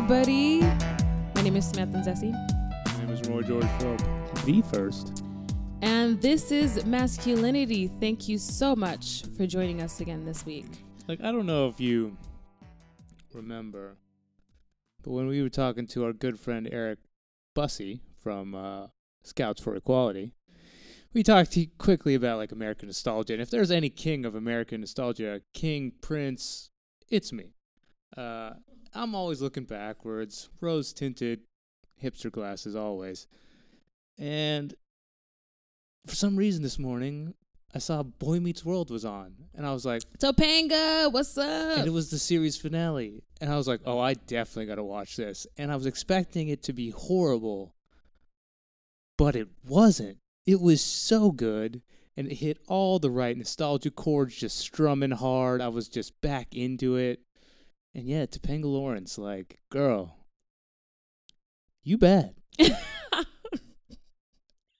everybody. My name is Samantha Zessie, My name is Roy George Philp, the first. and this is Masculinity. Thank you so much for joining us again this week. Like, I don't know if you remember, but when we were talking to our good friend Eric Bussey from uh, Scouts for Equality, we talked to quickly about like American nostalgia. And if there's any king of American nostalgia, king, prince, it's me. Uh, I'm always looking backwards, rose tinted, hipster glasses always. And for some reason this morning, I saw Boy Meets World was on, and I was like, Topanga, what's up? and it was the series finale, and I was like, oh, I definitely got to watch this, and I was expecting it to be horrible, but it wasn't. It was so good, and it hit all the right nostalgia chords, just strumming hard. I was just back into it, and yeah, Topanga Lawrence, like, girl, you bad.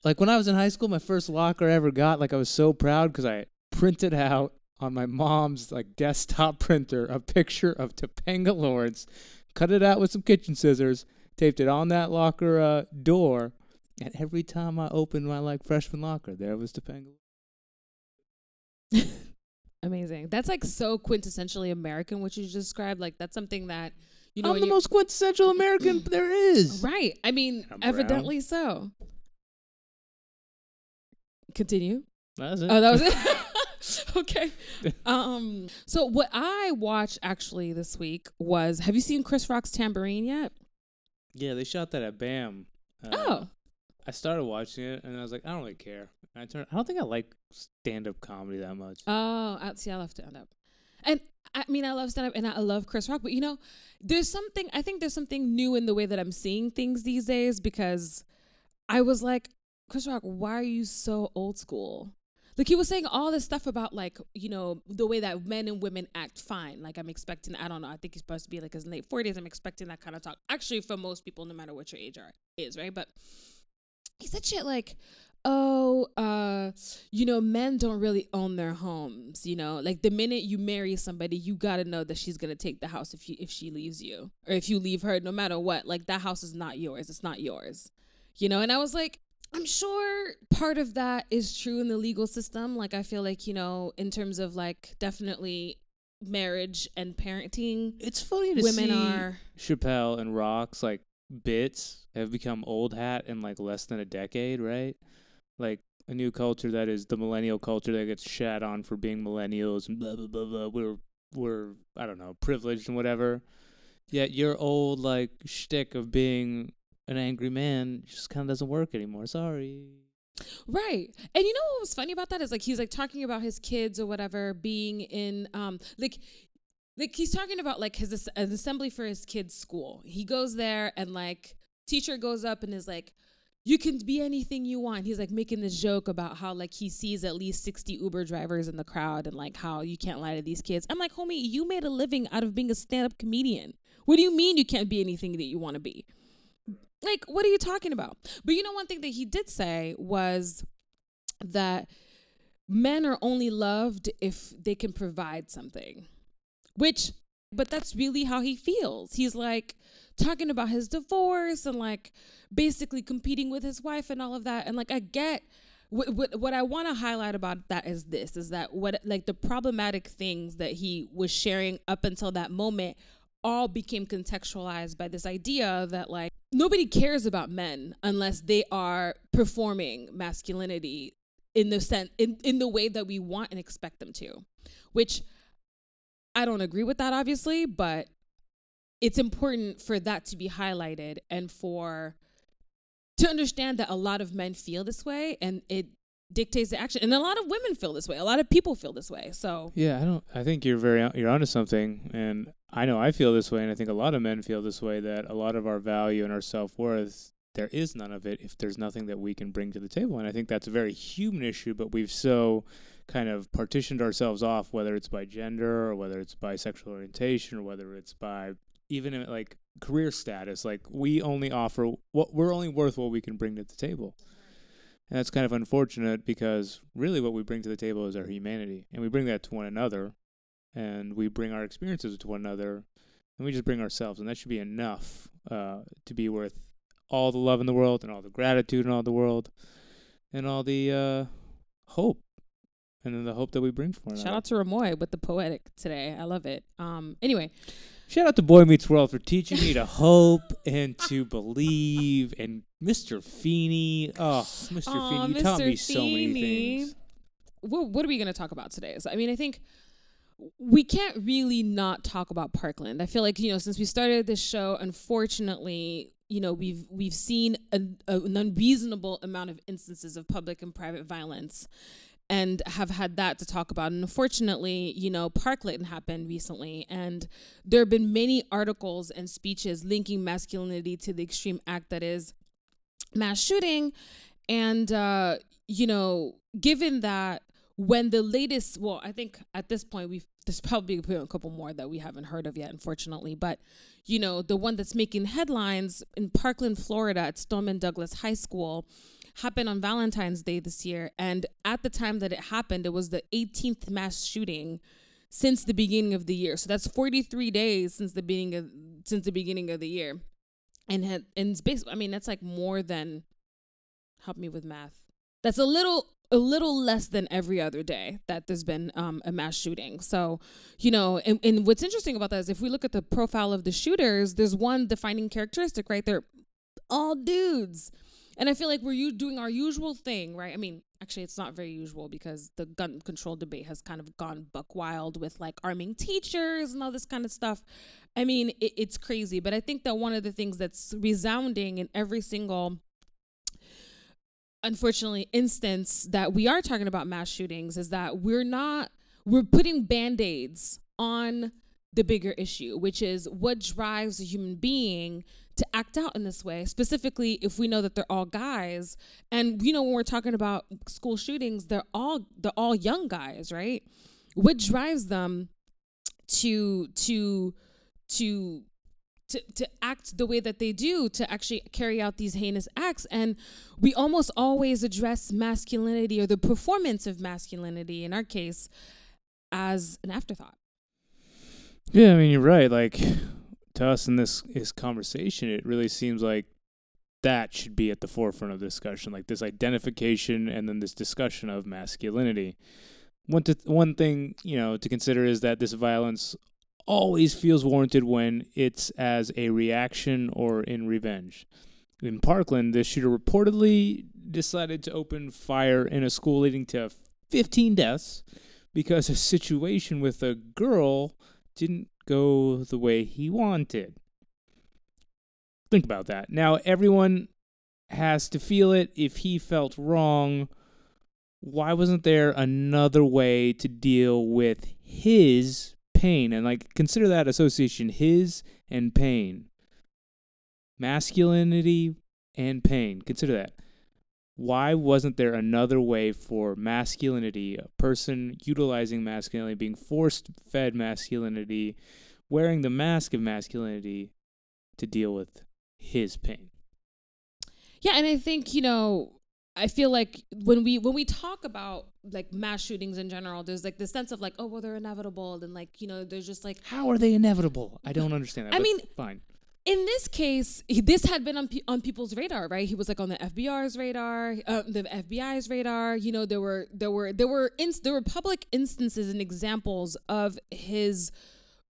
like when I was in high school, my first locker I ever got, like I was so proud because I printed out on my mom's like desktop printer a picture of Topanga Lawrence, cut it out with some kitchen scissors, taped it on that locker uh, door, and every time I opened my like freshman locker, there was Topanga. Amazing. That's like so quintessentially American, what you just described. Like that's something that you know. I'm the most quintessential American there is. right. I mean, I'm brown. evidently so. Continue. That's it. Oh, that was it. okay. Um. So what I watched actually this week was. Have you seen Chris Rock's Tambourine yet? yeah, they shot that at BAM. Uh, oh. I started watching it and I was like, I don't really care. I turned. I don't think I like stand-up comedy that much. Oh, I, see, I love stand up, and I mean, I love stand up, and I love Chris Rock. But you know, there's something. I think there's something new in the way that I'm seeing things these days because I was like, Chris Rock, why are you so old school? Like he was saying all this stuff about like you know the way that men and women act fine. Like I'm expecting. I don't know. I think he's supposed to be like his late 40s. I'm expecting that kind of talk. Actually, for most people, no matter what your age are, is right. But he said shit like, "Oh, uh, you know, men don't really own their homes. You know, like the minute you marry somebody, you gotta know that she's gonna take the house if you if she leaves you or if you leave her, no matter what. Like that house is not yours. It's not yours. You know." And I was like. I'm sure part of that is true in the legal system. Like, I feel like, you know, in terms of like definitely marriage and parenting, It's funny to women see are. Chappelle and Rock's like bits have become old hat in like less than a decade, right? Like a new culture that is the millennial culture that gets shat on for being millennials and blah blah blah blah. We're we're I don't know privileged and whatever. Yet your old like shtick of being an angry man just kind of doesn't work anymore. Sorry. Right. And you know what was funny about that is like he's like talking about his kids or whatever being in um like like he's talking about like his an assembly for his kids school. He goes there and like teacher goes up and is like you can be anything you want. He's like making this joke about how like he sees at least 60 Uber drivers in the crowd and like how you can't lie to these kids. I'm like, "Homie, you made a living out of being a stand-up comedian. What do you mean you can't be anything that you want to be?" Like, what are you talking about? But you know, one thing that he did say was that men are only loved if they can provide something, which, but that's really how he feels. He's like talking about his divorce and like basically competing with his wife and all of that. And like, I get. What, what, what I want to highlight about that is this is that what like the problematic things that he was sharing up until that moment all became contextualized by this idea that like nobody cares about men unless they are performing masculinity in the sense in, in the way that we want and expect them to which i don't agree with that obviously but it's important for that to be highlighted and for to understand that a lot of men feel this way and it dictates the action and a lot of women feel this way a lot of people feel this way so Yeah, I don't. I think you're very you're onto something, and I know I feel this way, and I think a lot of men feel this way. That a lot of our value and our self worth, there is none of it if there's nothing that we can bring to the table, and I think that's a very human issue. But we've so kind of partitioned ourselves off, whether it's by gender or whether it's by sexual orientation or whether it's by even in, like career status. Like we only offer what we're only worth what we can bring to the table. And that's kind of unfortunate because really what we bring to the table is our humanity. And we bring that to one another and we bring our experiences to one another. and we just bring ourselves, and that should be enough uh, to be worth all the love in the world, and all the gratitude in all the world, and all the uh, hope, and then the hope that we bring for Shout out to Ramoy with the poetic today. I love it. Um, anyway, Shout out to Boy Meets World for teaching me to hope and to believe. And Mr. Feeney, oh, Mr. Aw, Feeney, you taught Mr. me so many Feeney. things. what, what are we going to talk about today? So, I mean, I think we can't really not talk about Parkland. I feel like you know, since we started this show, unfortunately, you know, we've we've seen a, a, an unreasonable amount of instances of public and private violence. And have had that to talk about. And unfortunately, you know, Parkland happened recently, and there have been many articles and speeches linking masculinity to the extreme act that is mass shooting. And, uh, you know, given that when the latest, well, I think at this point, we've, there's probably a couple more that we haven't heard of yet, unfortunately. But, you know, the one that's making headlines in Parkland, Florida at Stoneman Douglas High School happened on Valentine's Day this year. And at the time that it happened, it was the 18th mass shooting since the beginning of the year. So that's 43 days since the beginning of since the beginning of the year. And and it's basically, I mean, that's like more than help me with math. That's a little a little less than every other day that there's been um, a mass shooting. So, you know, and, and what's interesting about that is if we look at the profile of the shooters, there's one defining characteristic, right? They're all dudes. And I feel like we're u- doing our usual thing, right? I mean, actually, it's not very usual because the gun control debate has kind of gone buck wild with like arming teachers and all this kind of stuff. I mean, it, it's crazy. But I think that one of the things that's resounding in every single unfortunately instance that we are talking about mass shootings is that we're not we're putting band-aids on the bigger issue which is what drives a human being to act out in this way specifically if we know that they're all guys. And you know when we're talking about school shootings they're all they're all young guys right? What drives them to to to to, to act the way that they do to actually carry out these heinous acts. And we almost always address masculinity or the performance of masculinity in our case as an afterthought. Yeah, I mean, you're right. Like, to us in this, this conversation, it really seems like that should be at the forefront of discussion, like this identification and then this discussion of masculinity. One, to, one thing, you know, to consider is that this violence always feels warranted when it's as a reaction or in revenge. In Parkland, the shooter reportedly decided to open fire in a school, leading to 15 deaths because a situation with a girl didn't go the way he wanted. Think about that. Now, everyone has to feel it. If he felt wrong, why wasn't there another way to deal with his pain? And like, consider that association his and pain, masculinity and pain. Consider that. Why wasn't there another way for masculinity, a person utilizing masculinity, being forced fed masculinity, wearing the mask of masculinity to deal with his pain? Yeah, and I think you know, I feel like when we when we talk about like mass shootings in general, there's like this sense of like, oh well, they're inevitable, and like you know, there's just like How are they inevitable? I don't understand that. I mean- fine. In this case, he- this had been on on people's radar, right? He was like on the FBR's radar, uh, the FBI's radar. You know, there were there were there were inst- there were public instances and examples of his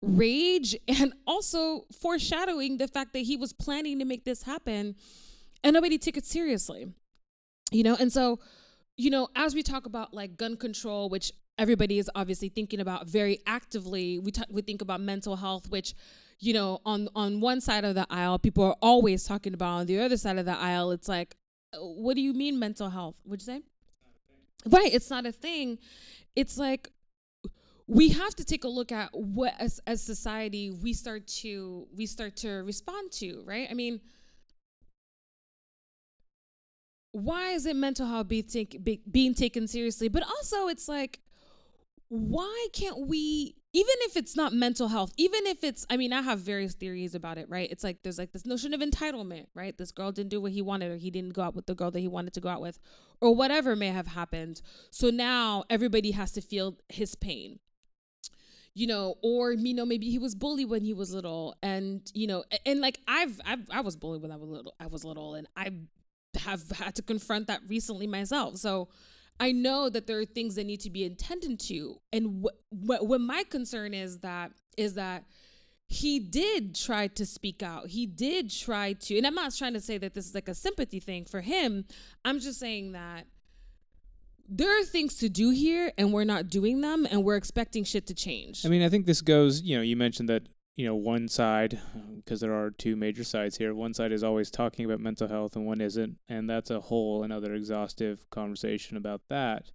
rage and also foreshadowing the fact that he was planning to make this happen, and nobody took it seriously. You know, and so you know, as we talk about like gun control, which everybody is obviously thinking about very actively, we talk, we think about mental health, which you know, on on one side of the aisle, people are always talking about. On the other side of the aisle, it's like, uh, what do you mean mental health? What'd you say? Right, it's not a thing. It's like we have to take a look at what as as society we start to we start to respond to, right? I mean, why is it mental health be take, be, being taken seriously? But also, it's like, why can't we? Even if it's not mental health, even if it's, I mean, I have various theories about it, right? It's like there's like this notion of entitlement, right? This girl didn't do what he wanted, or he didn't go out with the girl that he wanted to go out with, or whatever may have happened. So now everybody has to feel his pain. you know, or you know, maybe he was bullied when he was little, and you know, and, like I've, I've I was bullied when I was little, I was little, and I have had to confront that recently myself. So I know that there are things that need to be attended to, and what wh- my concern is that is that he did try to speak out. He did try to, and I'm not trying to say that this is like a sympathy thing for him. I'm just saying that there are things to do here and we're not doing them and we're expecting shit to change. I mean, I think this goes, you know, you mentioned that, you know, one side, um, because there are two major sides here, one side is always talking about mental health and one isn't. And that's a whole another exhaustive conversation about that.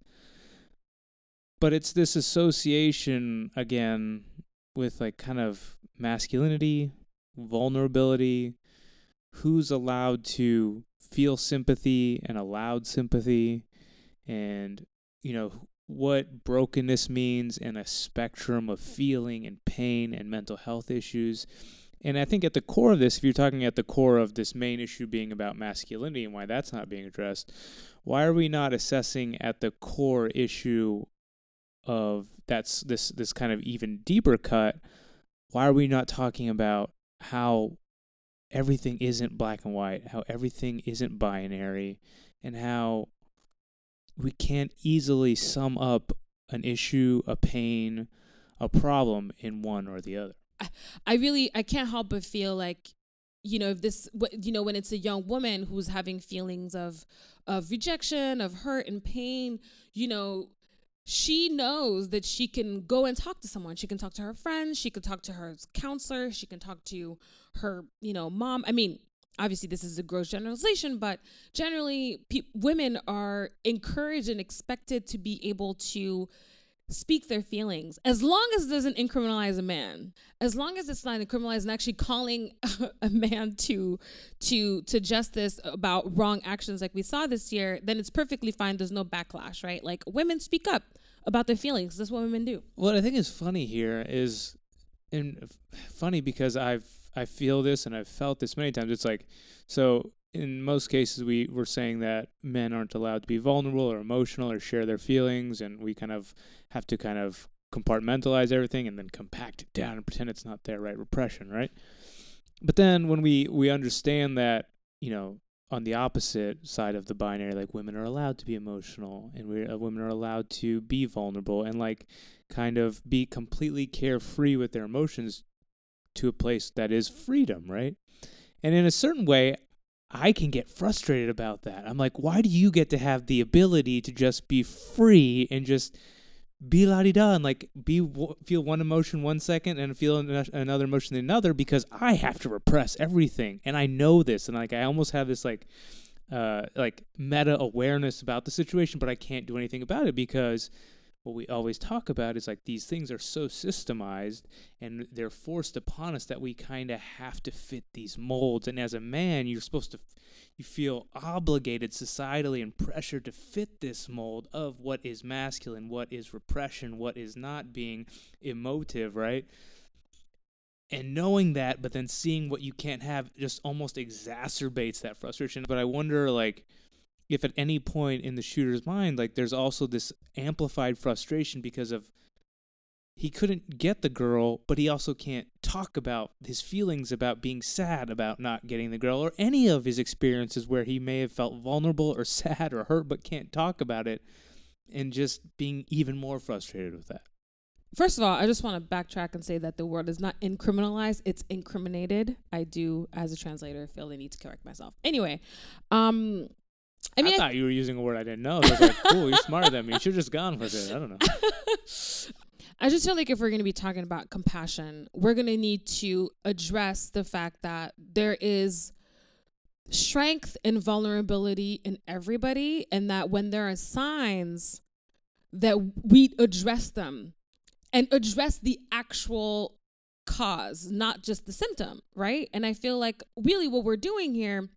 But it's this association, again, with like kind of masculinity, vulnerability, who's allowed to feel sympathy and allowed sympathy and you know what brokenness means and a spectrum of feeling and pain and mental health issues. And I think at the core of this, if you're talking at the core of this main issue being about masculinity and why that's not being addressed, why are we not assessing at the core issue of that's this this kind of even deeper cut? Why are we not talking about how everything isn't black and white, how everything isn't binary, and how we can't easily sum up an issue, a pain, a problem in one or the other. I, I really I can't help but feel like you know if this you know when it's a young woman who's having feelings of of rejection, of hurt and pain, you know, she knows that she can go and talk to someone. She can talk to her friends, she can talk to her counselor, she can talk to her, you know, mom. I mean, obviously this is a gross generalization but generally pe- women are encouraged and expected to be able to speak their feelings. As long as it doesn't incriminalize a man. As long as it's not incriminalized and actually calling a man to to to justice about wrong actions like we saw this year then it's perfectly fine. There's no backlash right? Like women speak up about their feelings. That's what women do. What i think is funny here is and funny because i've I feel this and I've felt this many times. It's like, so in most cases, we were saying that men aren't allowed to be vulnerable or emotional or share their feelings, and we kind of have to kind of compartmentalize everything and then compact it down and pretend it's not there, right? Repression, right? But then when we we understand that, you know, on the opposite side of the binary, like women are allowed to be emotional and we uh, women are allowed to be vulnerable and like kind of be completely carefree with their emotions to a place that is freedom, right? And in a certain way, I can get frustrated about that. I'm like, why do you get to have the ability to just be free and just be la di da and like be feel one emotion one second and feel another emotion another because I have to repress everything and I know this and like I almost have this like uh like meta awareness about the situation but I can't do anything about it because what we always talk about is like these things are so systemized and they're forced upon us that we kind of have to fit these molds. And as a man you're supposed to you feel obligated societally and pressured to fit this mold of what is masculine what is repression what is not being emotive right? And knowing that but then seeing what you can't have just almost exacerbates that frustration. But i wonder like if at any point in the shooter's mind, like there's also this amplified frustration because of he couldn't get the girl, but he also can't talk about his feelings about being sad about not getting the girl or any of his experiences where he may have felt vulnerable or sad or hurt but can't talk about it and just being even more frustrated with that. First of all, I just want to backtrack and say that the word is not incriminalized, it's incriminated. I do as a translator feel the need to correct myself. Anyway, um I mean, I, I thought you were using a word I didn't know. I was like, cool, you're smarter than me. You should have just gone with it. I don't know. I just feel like if we're going to be talking about compassion, we're going to need to address the fact that there is strength and vulnerability in everybody, and that when there are signs, that we address them and address the actual cause, not just the symptom, right? And I feel like really what we're doing here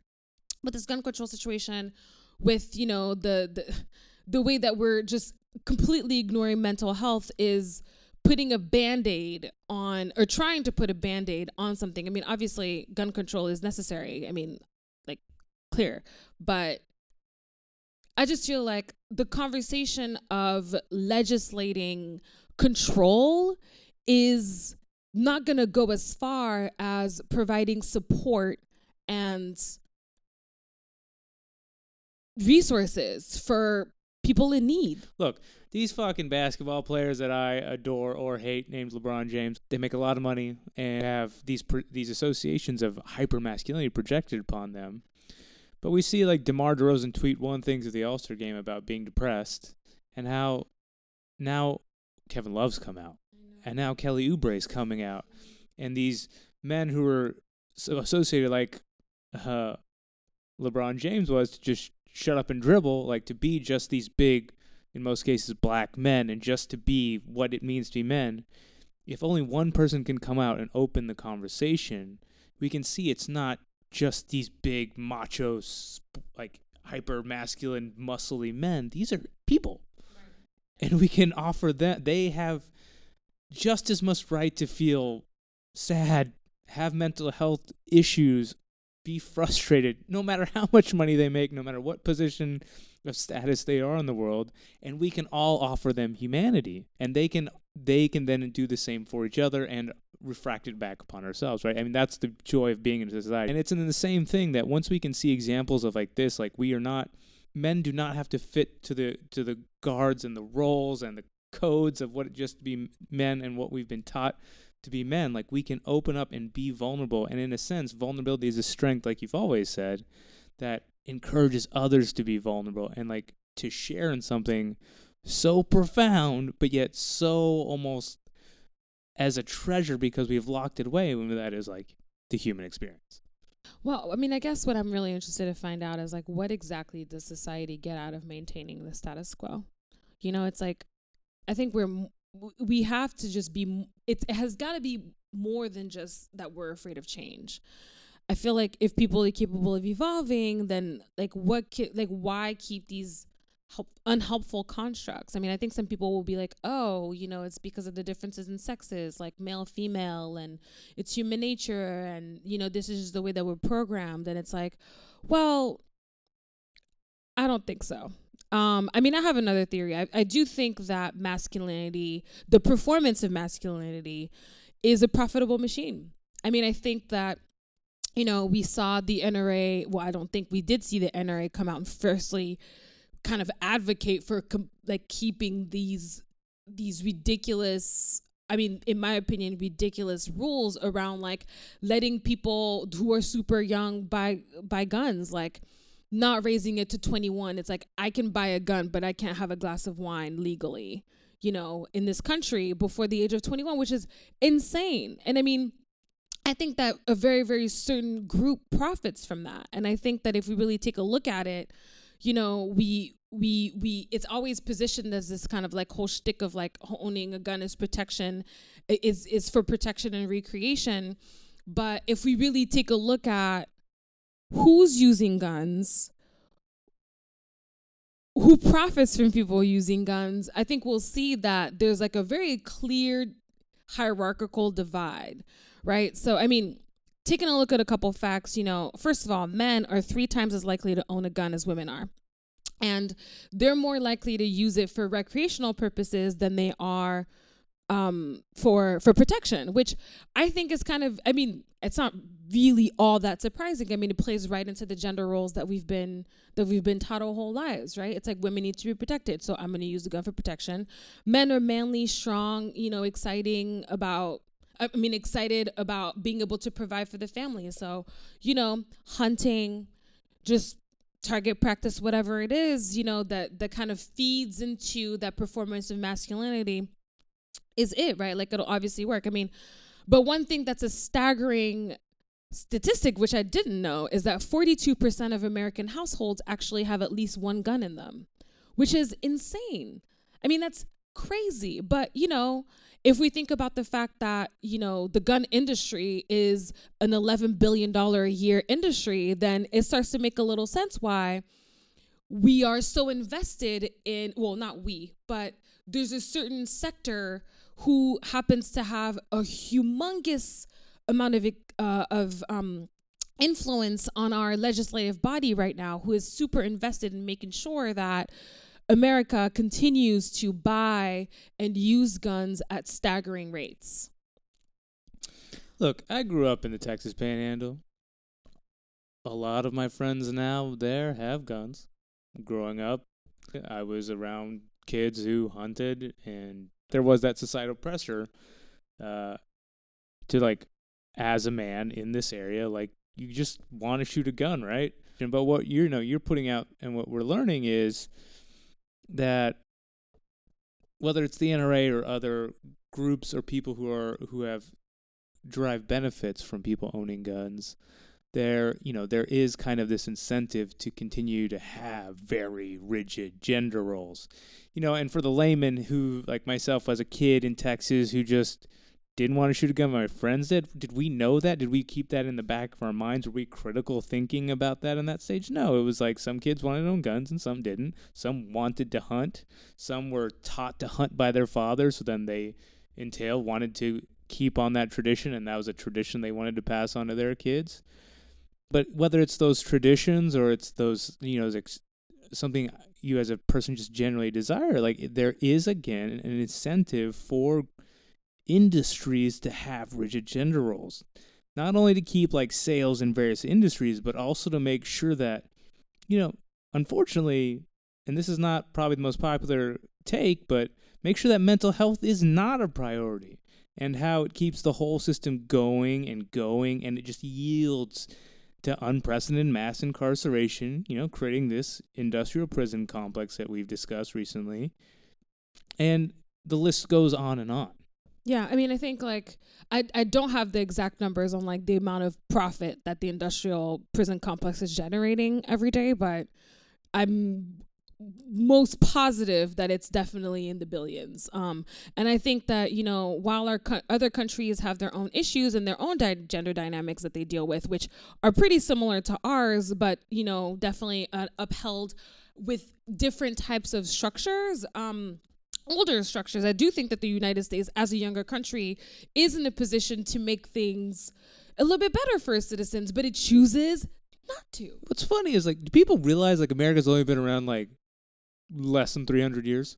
with this gun control situation with you know the the the way that we're just completely ignoring mental health is putting a band-aid on or trying to put a band-aid on something. I mean obviously gun control is necessary. I mean like clear. But i just feel like the conversation of legislating control is not going to go as far as providing support and resources for people in need. Look, these fucking basketball players that I adore or hate, named LeBron James, they make a lot of money and have these pr- these associations of hyper masculinity projected upon them. But we see like DeMar DeRozan tweet one things at the All Star game about being depressed and how now Kevin Love's come out and now Kelly Oubre's coming out, and these men who are associated like uh, LeBron James was to just shut up and dribble, like to be just these big, in most cases, black men, and just to be what it means to be men. If only one person can come out and open the conversation, we can see it's not just these big macho, like hyper masculine, muscly men. These are people. And we can offer them, they have just as much right to feel sad, have mental health issues, be frustrated, no matter how much money they make, no matter what position of status they are in the world, and we can all offer them humanity, and they can they can then do the same for each other and refract it back upon ourselves, right? I mean, that's the joy of being in society, and it's in the same thing that once we can see examples of like this, like we are not men do not have to fit to the to the guards and the roles and the codes of what it just to be men and what we've been taught to be men. Like we can open up and be vulnerable. And in a sense, vulnerability is a strength, like you've always said, that encourages others to be vulnerable and like to share in something so profound, but yet so almost as a treasure because we've locked it away when that is like the human experience. Well, I mean, I guess what I'm really interested to find out is like what exactly does society get out of maintaining the status quo? You know, it's like I think we're we have to just be it has got to be more than just that we're afraid of change. I feel like if people are capable of evolving, then like what like why keep these help unhelpful constructs? I mean, I think some people will be like, "Oh, you know, it's because of the differences in sexes, like male female and it's human nature and you know, this is just the way that we're programmed." And it's like, "Well, I don't think so." Um, I mean, I have another theory. I, I do think that masculinity, the performance of masculinity, is a profitable machine. I mean, I think that, you know, we saw the NRA. Well, I don't think we did see the NRA come out and firstly kind of advocate for com- like keeping these these ridiculous I mean, in my opinion, ridiculous rules around like letting people who are super young buy buy guns. Like, not raising it to 21 it's like i can buy a gun but i can't have a glass of wine legally you know in this country before the age of 21 which is insane. And i mean i think that a very very certain group profits from that. And i think that if we really take a look at it you know we we we it's always positioned as this kind of like whole shtick of like owning a gun is protection is is for protection and recreation. But if we really take a look at who's using guns, who profits from people using guns, I think we'll see that there's like a very clear hierarchical divide, right? So, I mean, taking a look at a couple facts, you know, first of all, men are three times as likely to own a gun as women are. And they're more likely to use it for recreational purposes than they are um, for for protection, which I think is kind of I mean it's not really all that surprising. I mean it plays right into the gender roles that we've been that we've been taught our whole lives, right? It's like women need to be protected, so I'm going to use the gun for protection. Men are manly, strong, you know, exciting about I mean excited about being able to provide for the family. So you know, hunting, just target practice whatever it is you know that that kind of feeds into that performance of masculinity is it, right? Like it'll obviously work. I mean, but one thing that's a staggering statistic, which I didn't know, is that 42% of American households actually have at least one gun in them, which is insane. I mean, that's crazy. But, you know, if we think about the fact that, you know, the gun industry is an $11 billion a year industry, then it starts to make a little sense why we are so invested in, well, not we, but there's a certain sector who happens to have a humongous amount of uh, of um, influence on our legislative body right now, who is super invested in making sure that America continues to buy and use guns at staggering rates. Look, I grew up in the Texas Panhandle. A lot of my friends now there have guns. Growing up, I was around kids who hunted, and there was that societal pressure uh, to like, as a man in this area, like you just want to shoot a gun, right? But what you know you're putting out, and what we're learning is that whether it's the NRA or other groups or people who are who have derive benefits from people owning guns, there you know there is kind of this incentive to continue to have very rigid gender roles. You know and for the layman who like myself as a kid in texas who just didn't want to shoot a gun my friends did did we know that? Did we keep that in the back of our minds? Were we critical thinking about that in that stage? No it was like some kids wanted to own guns and some didn't. Some wanted to hunt. Some were taught to hunt by their father so then they entail wanted to keep on that tradition, and that was a tradition they wanted to pass on to their kids. But whether it's those traditions or it's those, you know, something you as a person just generally desire, like there is again an incentive for industries to have rigid gender roles. Not only to keep like sales in various industries, but also to make sure that, you know, unfortunately, and this is not probably the most popular take, but make sure that mental health is not a priority and how it keeps the whole system going and going and it just yields to unprecedented mass incarceration, you know, creating this industrial prison complex that we've discussed recently. And the list goes on and on. Yeah, I mean, I think like I I don't have the exact numbers on like the amount of profit that the industrial prison complex is generating every day, but I'm most positive that it's definitely in the billions. Um, and I think that you know while our co- other countries have their own issues and their own di- gender dynamics that they deal with, which are pretty similar to ours, but you know definitely uh, upheld with different types of structures. Um, older structures. I do think that the United States, as a younger country, is in a position to make things a little bit better for its citizens, but it chooses not to. What's funny is like, do people realize like America's only been around like less than 300 years.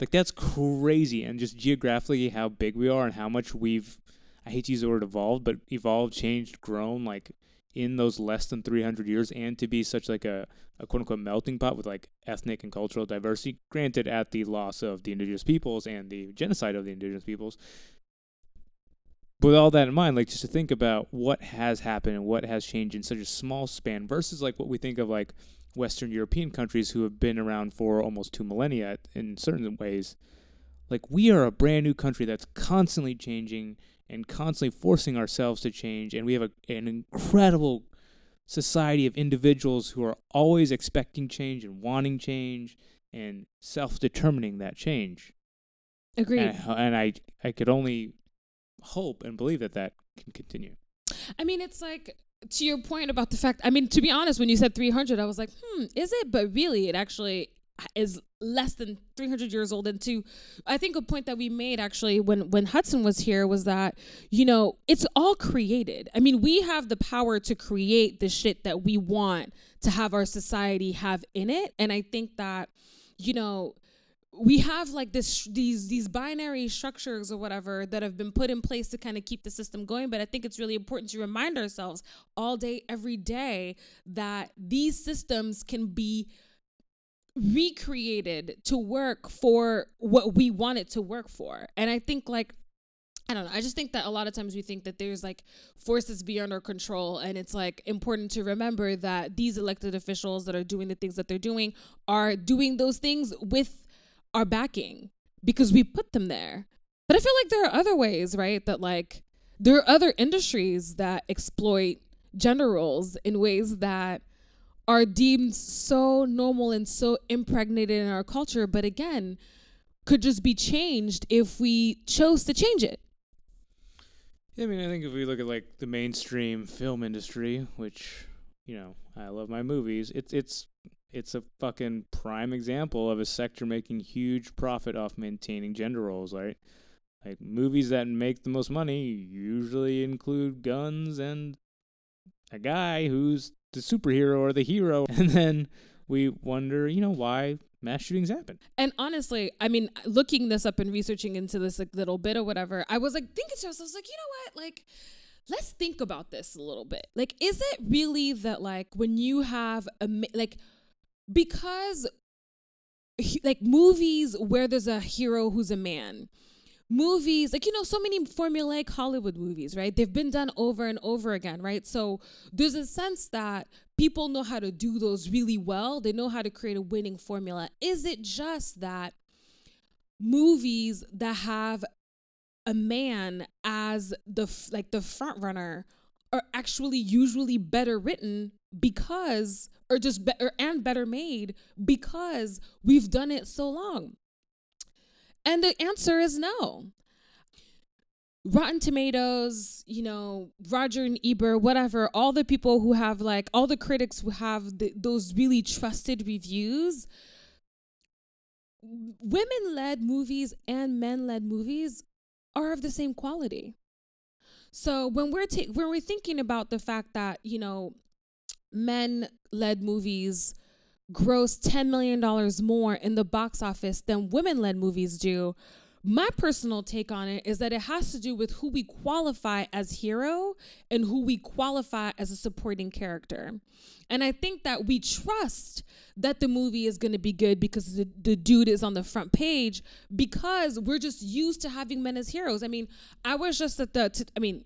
Like that's crazy, and just geographically how big we are and how much we've. I hate to use the word evolved, but evolved, changed, grown, like in those less than 300 years, and to be such like a, a quote unquote melting pot with like ethnic and cultural diversity. Granted, at the loss of the indigenous peoples and the genocide of the indigenous peoples. With all that in mind, like just to think about what has happened and what has changed in such a small span versus like what we think of like Western European countries who have been around for almost two millennia in certain ways. Like, we are a brand new country that's constantly changing and constantly forcing ourselves to change. And we have a, an incredible society of individuals who are always expecting change and wanting change and self determining that change. Agreed. And, and I, I could only hope and believe that that can continue. I mean, it's like to your point about the fact, I mean, to be honest, when you said 300, I was like, hmm, is it? But really, it actually is less than 300 years old. And to i think a point that we made actually when when hudson was here was that you know it's all created. I mean we have the power to create the shit that we want to have our society have in it. And i think that you know we have like this these these binary structures or whatever that have been put in place to kind of keep the system going but i think it's really important to remind ourselves all day every day that these systems can be recreated to work for what we want it to work for and i think like I don't know. I just think that a lot of times we think that there's like forces beyond our control, and it's like important to remember that these elected officials that are doing the things that they're doing are doing those things with our backing because we put them there. But I feel like there are other ways, right? That like there are other industries that exploit gender roles in ways that are deemed so normal and so impregnated in our culture, but again, could just be changed if we chose to change it. Yeah, I mean, I think if we look at like the mainstream film industry, which you know, I love my movies. It's it's it's a fucking prime example of a sector making huge profit off maintaining gender roles, right? Like movies that make the most money usually include guns and a guy who's the superhero or the hero. And then we wonder, you know, why mass shootings happen. And honestly, I mean, looking this up and researching into this like little bit or whatever, I was like thinking to myself, I was like, you know what, like. Let's think about this a little bit. Like, is it really that, like, when you have a, like, because like movies where there's a hero who's a man. Movies like you know so many formulaic hollywood movies right? They've been done over and over again right? So there's a sense that people know how to do those really well. They know how to create a winning formula. Is it just that movies that have a man as the like the front runner are actually usually better written because or just better and better made because we've done it so long. And the answer is no. Rotten tomatoes you know roger and ebert whatever all the people who have like all the critics who have the, those really trusted reviews women led movies and men led movies are of the same quality. So when we're ta- when we're thinking about the fact that you know men led movies gross $10 million more in the box office than women led movies do, my personal take on it is that it has to do with who we qualify as hero and who we qualify as a supporting character. And I think that we trust that the movie is going to be good because the, the dude is on the front page because we're just used to having men as heroes. I mean, I was just at the, t- I mean,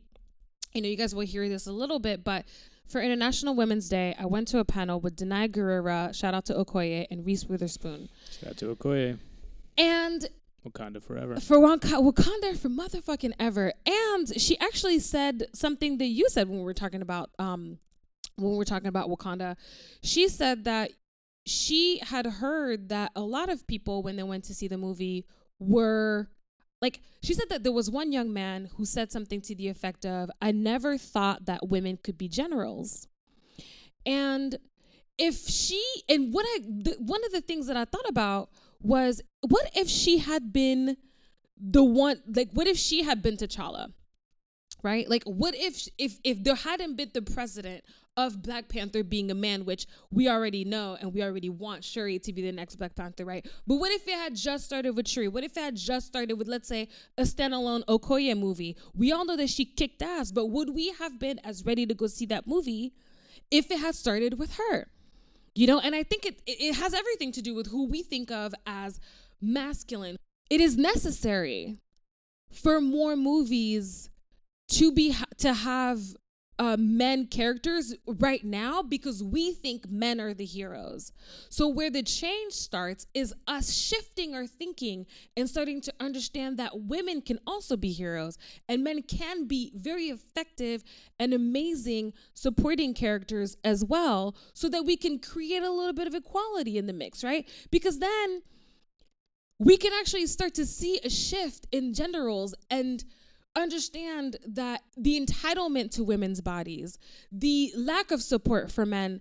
you know, you guys will hear this a little bit, but for International Women's Day, I went to a panel with Danai Gurira, shout out to Okoye, and Reese Witherspoon. Shout out to Okoye. And Wakanda forever. for Waka- Wakanda for motherfucking ever. And she actually said something that you said when we were talking about um when we were talking about Wakanda. She said that she had heard that a lot of people when they went to see the movie were like she said that there was one young man who said something to the effect of I never thought that women could be generals. And if she and what I the, one of the things that I thought about was what if she had been the one like what if she had been T'Challa? Right? Like what if if if there hadn't been the president of Black Panther being a man, which we already know and we already want Shuri to be the next Black Panther, right? But what if it had just started with Shuri? What if it had just started with, let's say, a standalone Okoye movie? We all know that she kicked ass, but would we have been as ready to go see that movie if it had started with her? You know, and I think it, it has everything to do with who we think of as masculine. It is necessary for more movies to be to have uh, men characters right now because we think men are the heroes. So where the change starts is us shifting our thinking and starting to understand that women can also be heroes and men can be very effective and amazing supporting characters as well so that we can create a little bit of equality in the mix, right? Because then we can actually start to see a shift in gender roles and understand that the entitlement to women's bodies, the lack of support for men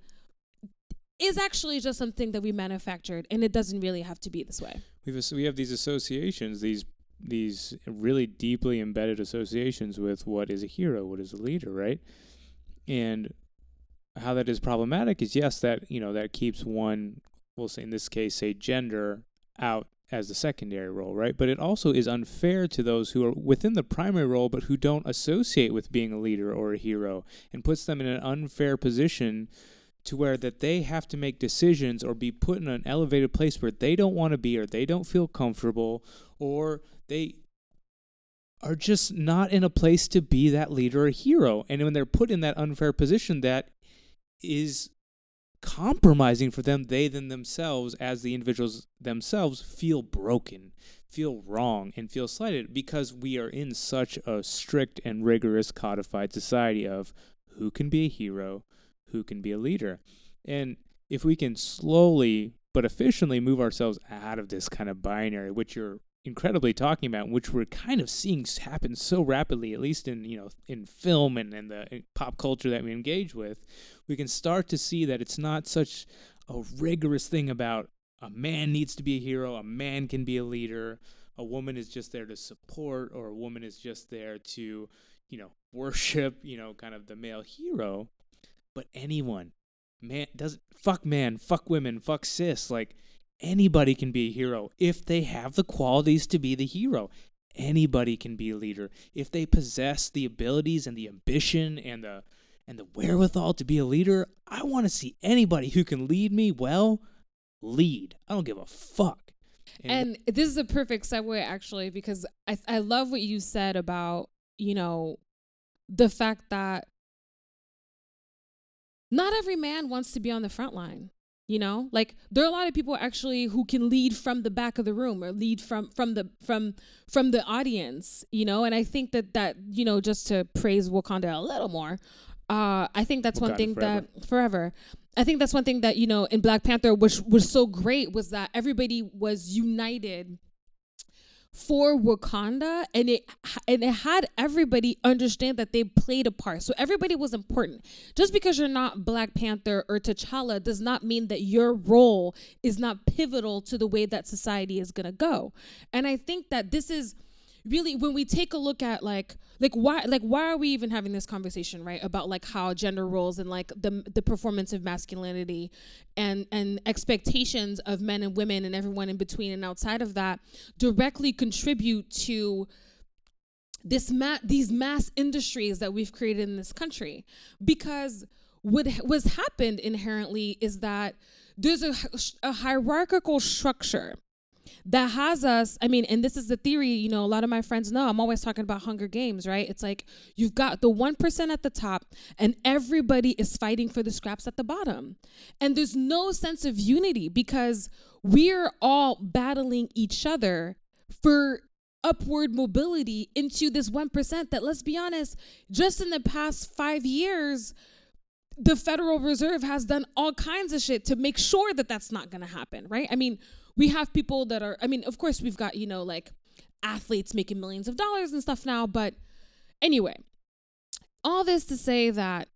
is actually just something that we manufactured and it doesn't really have to be this way. We've we have these associations, these these really deeply embedded associations with what is a hero, what is a leader, right? And how that is problematic is yes, that you know that keeps one, we'll say in this case, say gender out as the secondary role, right? But it also is unfair to those who are within the primary role but who don't associate with being a leader or a hero and puts them in an unfair position to where that they have to make decisions or be put in an elevated place where they don't want to be or they don't feel comfortable or they are just not in a place to be that leader or hero and when they're put in that unfair position that is compromising for them they then themselves as the individuals themselves feel broken feel wrong and feel slighted because we are in such a strict and rigorous codified society of who can be a hero who can be a leader. And if we can slowly but efficiently move ourselves out of this kind of binary, which you're incredibly talking about, which we're kind of seeing happen so rapidly, at least in you know in film and in the in pop culture that we engage with, we can start to see that it's not such a rigorous thing about a man needs to be a hero, a man can be a leader, a woman is just there to support, or a woman is just there to, you know, worship, you know, kind of the male hero but anyone man doesn't fuck man fuck women fuck cis like Anybody can be a hero if they have the qualities to be the hero. Anybody can be a leader if they possess the abilities and the ambition and the and the wherewithal to be a leader. I want to see anybody who can lead me well lead. I don't give a fuck. And, and this is a perfect segue actually because I I love what you said about, you know, the fact that not every man wants to be on the front line you know like there are a lot of people actually who can lead from the back of the room or lead from from the from from the audience you know and i think that that you know just to praise wakanda a little more uh i think that's one thing forever. that forever i think that's one thing that you know in black panther which was so great was that everybody was united for Wakanda and it and it had everybody understand that they played a part. So everybody was important. Just because you're not Black Panther or T'Challa does not mean that your role is not pivotal to the way that society is going to go. And I think that this is really when we take a look at like like why like why are we even having this conversation right about like how gender roles and like the the performance of masculinity and and expectations of men and women and everyone in between and outside of that directly contribute to this ma- these mass industries that we've created in this country? Because what was happened inherently is that there's a, a hierarchical structure that has us i mean and this is the theory you know a lot of my friends know i'm always talking about hunger games right it's like you've got the 1% at the top and everybody is fighting for the scraps at the bottom and there's no sense of unity because we're all battling each other for upward mobility into this 1% that let's be honest just in the past 5 years the Federal Reserve has done all kinds of shit to make sure that that's not going to happen, right? I mean, we have people that are, I mean, of course, we've got, you know, like athletes making millions of dollars and stuff now. But anyway, all this to say that,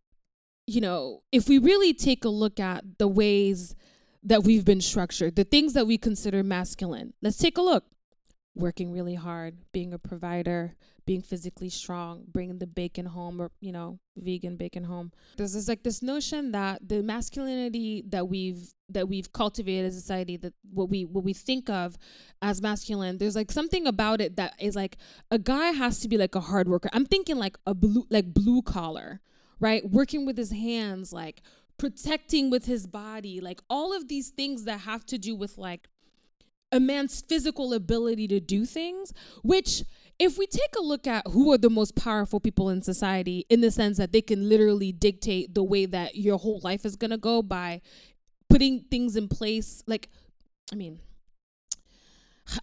you know, if we really take a look at the ways that we've been structured, the things that we consider masculine, let's take a look. Working really hard, being a provider, being physically strong, bringing the bacon home or, you know, vegan bacon home. There's this like this notion that the masculinity that we've that we've cultivated as a society that what we what we think of as masculine there's like something about it that is like a guy has to be like a hard worker i'm thinking like a blue like blue collar right working with his hands like protecting with his body like all of these things that have to do with like a man's physical ability to do things which if we take a look at who are the most powerful people in society in the sense that they can literally dictate the way that your whole life is going to go by putting things in place like i mean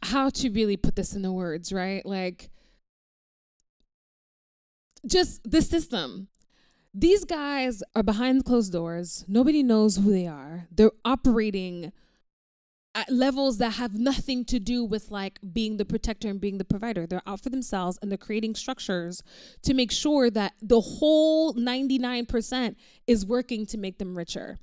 how to really put this in the words right? Like just the system. These guys are behind closed doors. Nobody knows who they are. They're operating at levels that have nothing to do with like being the protector and being the provider. They're out for themselves and they're creating structures to make sure that the whole 99% is working to make them richer.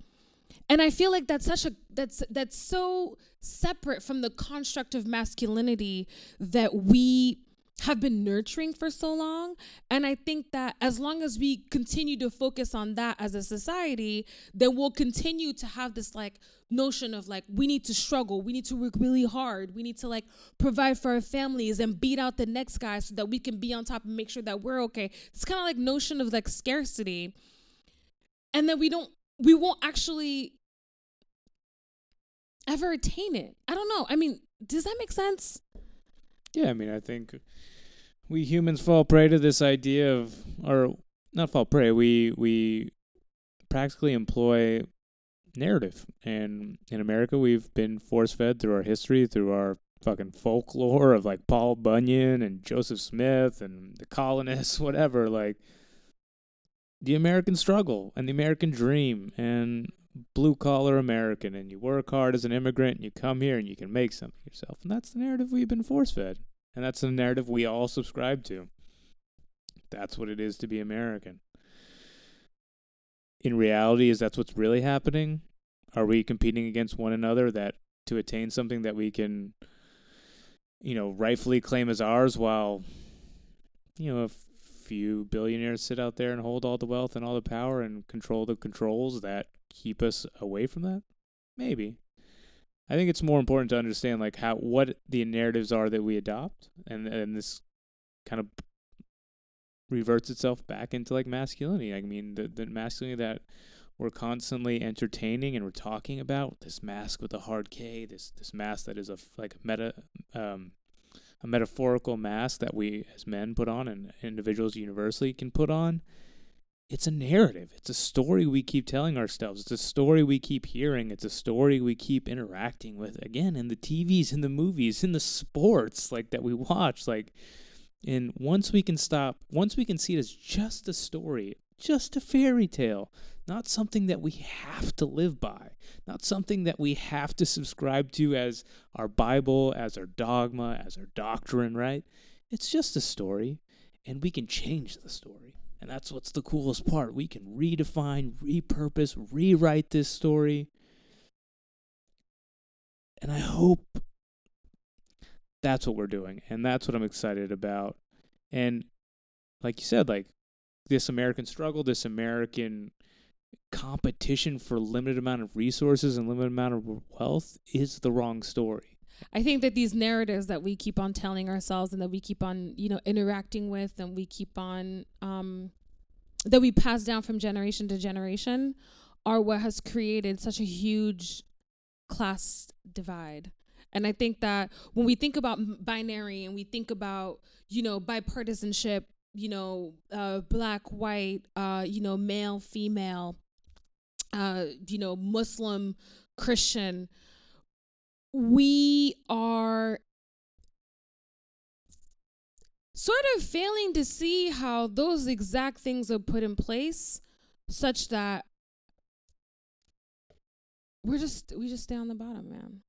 And I feel like that's such a that's that's so separate from the construct of masculinity that we have been nurturing for so long. And I think that as long as we continue to focus on that as a society, then we'll continue to have this like notion of like, we need to struggle, we need to work really hard, we need to like provide for our families and beat out the next guy so that we can be on top and make sure that we're okay. It's kind of like notion of like scarcity. And then we don't, we won't actually ever attain it. I don't know. I mean, does that make sense? Yeah, I mean, I think we humans fall prey to this idea of, or not fall prey. We we practically employ narrative, and in America, we've been force fed through our history, through our fucking folklore of like Paul Bunyan and Joseph Smith and the colonists, whatever. Like the American struggle and the American dream and blue collar American and you work hard as an immigrant and you come here and you can make something yourself. And that's the narrative we've been force fed. And that's the narrative we all subscribe to. That's what it is to be American. In reality, is that's what's really happening? Are we competing against one another that to attain something that we can, you know, rightfully claim as ours while, you know, a few billionaires sit out there and hold all the wealth and all the power and control the controls that keep us away from that? Maybe. I think it's more important to understand like how what the narratives are that we adopt, and and this kind of reverts itself back into like masculinity. I mean, the the masculinity that we're constantly entertaining and we're talking about this mask with a hard K, this this mask that is a like meta um a metaphorical mask that we as men put on and individuals universally can put on. It's a narrative. It's a story we keep telling ourselves. It's a story we keep hearing. It's a story we keep interacting with again in the TVs, in the movies, in the sports like that we watch like and once we can stop, once we can see it as just a story, just a fairy tale, not something that we have to live by, not something that we have to subscribe to as our Bible, as our dogma, as our doctrine, right? It's just a story, and we can change the story. And that's what's the coolest part. We can redefine, repurpose, rewrite this story. And I hope that's what we're doing. And that's what I'm excited about. And like you said, like this American struggle, this American competition for limited amount of resources and limited amount of wealth is the wrong story. I think that these narratives that we keep on telling ourselves and that we keep on, you know, interacting with and we keep on um that we pass down from generation to generation are what has created such a huge class divide. And I think that when we think about binary and we think about, you know, bipartisanship, you know, uh, black, white, uh, you know, male, female, uh, you know, Muslim, Christian, we are sort of failing to see how those exact things are put in place such that we're just we just stay on the bottom man.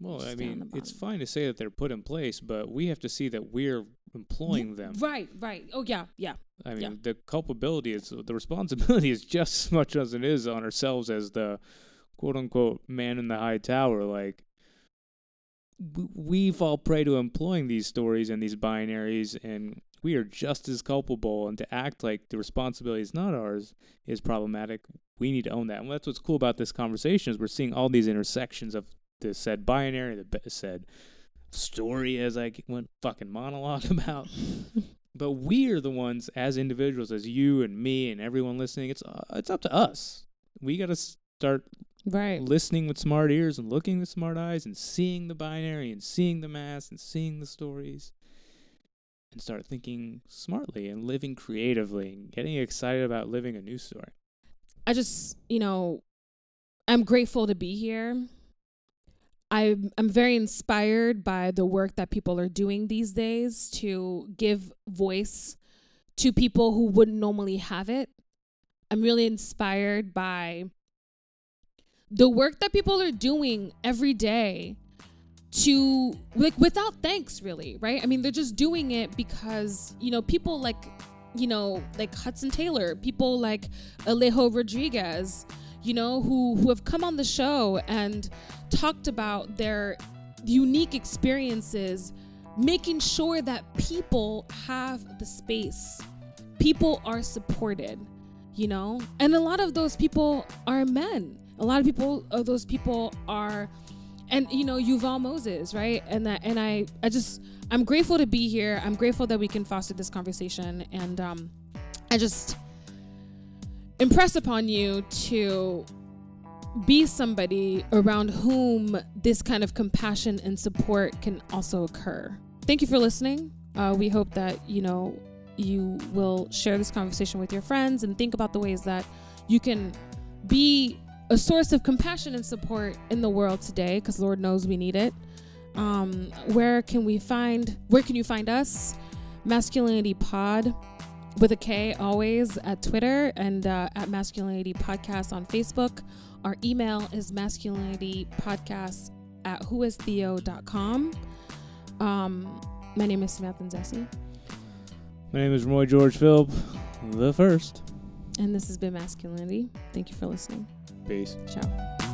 Well i mean it's fine to say that they're put in place but we have to see that we're employing them. right right. Oh yeah yeah i mean yeah. the culpability is the responsibility is just as much as it is on ourselves as the quote unquote man in the high tower. Like we fall prey to employing these stories and these binaries and we are just as culpable. And to act like the responsibility is not ours is problematic. We need to own that. And that's what's cool about this conversation is we're seeing all these intersections of the said binary the said story as i went fucking monologue about. But we are the ones as individuals as you and me and everyone listening it's uh, it's up to us. We got to start right listening with smart ears and looking with smart eyes and seeing the binary and seeing the mass and seeing the stories and start thinking smartly and living creatively and getting excited about living a new story. I just, you know, I'm grateful to be here. I'm I'm very inspired by the work that people are doing these days to give voice to people who wouldn't normally have it. I'm really inspired by the work that people are doing every day to like without thanks really, right? I mean, they're just doing it because, you know, people like you know, like Hudson Taylor, people like Alejo Rodriguez, you know, who who have come on the show and talked about their unique experiences, making sure that people have the space. People are supported, you know? And a lot of those people are men. A lot of people of those people are and you know Yuval Moses, right? And that and I I just I'm grateful to be here. I'm grateful that we can foster this conversation and um I just impress upon you to be somebody around whom this kind of compassion and support can also occur. Thank you for listening. Uh, we hope that you know you will share this conversation with your friends and think about the ways that you can be a source of compassion and support in the world today because lord knows we need it. Um, where can we find where can you find us? Masculinity pod with a k always at twitter and uh, at masculinity podcast on facebook. Our email is masculinity podcast at whoistheo.com um, my name is samantha Zessi, My name is Roy George Philp, the first. and this has been masculinity. Thank you for listening Peace. ciao